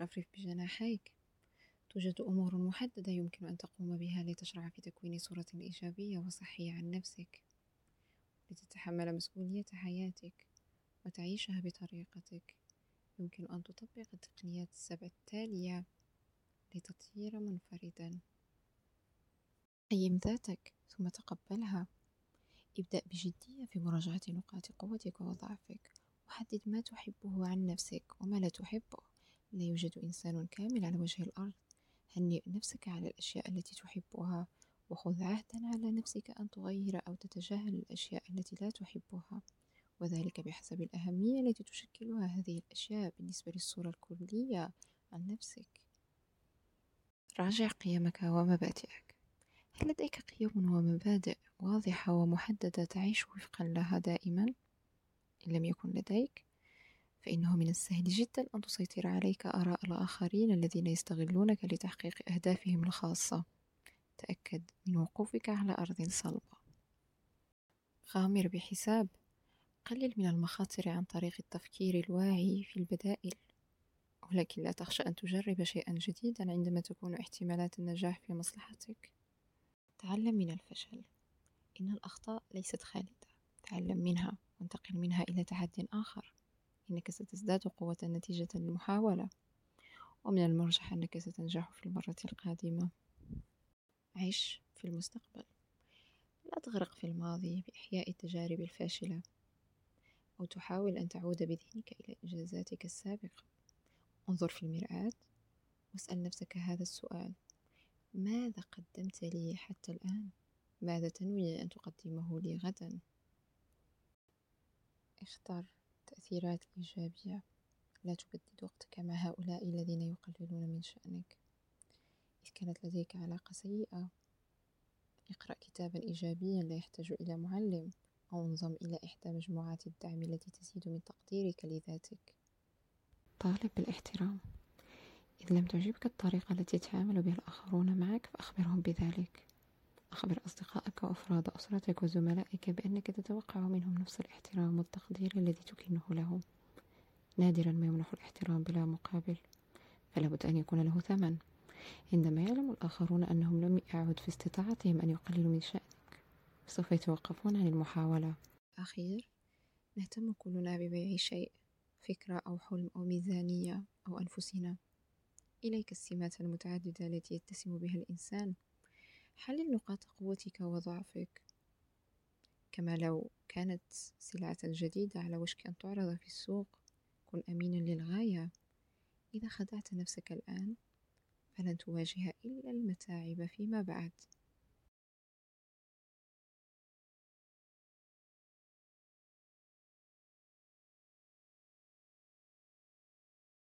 رفرف بجناحيك. توجد أمور محددة يمكن أن تقوم بها لتشرع في تكوين صورة إيجابية وصحية عن نفسك لتتحمل مسؤولية حياتك وتعيشها بطريقتك. يمكن أن تطبق التقنيات السبع التالية لتطير منفردا. قيم ذاتك ثم تقبلها. ابدأ بجدية في مراجعة نقاط قوتك وضعفك. وحدد ما تحبه عن نفسك وما لا تحبه. لا يوجد إنسان كامل على وجه الأرض. هنئ نفسك على الأشياء التي تحبها وخذ عهدا على نفسك أن تغير أو تتجاهل الأشياء التي لا تحبها. وذلك بحسب الأهمية التي تشكلها هذه الأشياء بالنسبة للصورة الكلية عن نفسك. راجع قيمك ومبادئك. هل لديك قيم ومبادئ واضحة ومحددة تعيش وفقا لها دائما؟ إن لم يكن لديك فإنه من السهل جدا أن تسيطر عليك آراء الآخرين الذين يستغلونك لتحقيق أهدافهم الخاصة. تأكد من وقوفك على أرض صلبة. غامر بحساب. قلل من المخاطر عن طريق التفكير الواعي في البدائل. ولكن لا تخشى أن تجرب شيئا جديدا عندما تكون احتمالات النجاح في مصلحتك. تعلم من الفشل. إن الأخطاء ليست خالدة. تعلم منها وانتقل منها إلى تحد آخر. إنك ستزداد قوة نتيجة للمحاولة ومن المرجح أنك ستنجح في المرة القادمة. عش في المستقبل. لا تغرق في الماضي بإحياء التجارب الفاشلة أو تحاول أن تعود بذهنك إلى إنجازاتك السابقة. انظر في المرآة واسأل نفسك هذا السؤال. ماذا قدمت لي حتى الآن؟ ماذا تنوي أن تقدمه لي غدا؟ اختر. تأثيرات إيجابية. لا تبدد وقتك مع هؤلاء الذين يقللون من شأنك. إذ كانت لديك علاقة سيئة اقرأ كتابا إيجابيا لا يحتاج إلى معلم أو انضم إلى إحدى مجموعات الدعم التي تزيد من تقديرك لذاتك. طالب بالاحترام إذ لم تعجبك الطريقة التي يتعامل بها الآخرون معك فأخبرهم بذلك. أخبر أصدقائك وأفراد أسرتك وزملائك بأنك تتوقع منهم نفس الاحترام والتقدير الذي تكنه لهم. نادرا ما يمنح الاحترام بلا مقابل فلا بد أن يكون له ثمن. عندما يعلم الآخرون أنهم لم يعد في استطاعتهم أن يقللوا من شأنك سوف يتوقفون عن المحاولة. أخير نهتم كلنا ببيع شيء فكرة أو حلم أو ميزانية أو أنفسنا. إليك السمات المتعددة التي يتسم بها الإنسان. حلل نقاط قوتك وضعفك؟ كما لو كانت سلعة جديدة على وشك أن تعرض في السوق كن أمينا للغاية. إذا خدعت نفسك الآن فلن تواجه إلا المتاعب فيما بعد.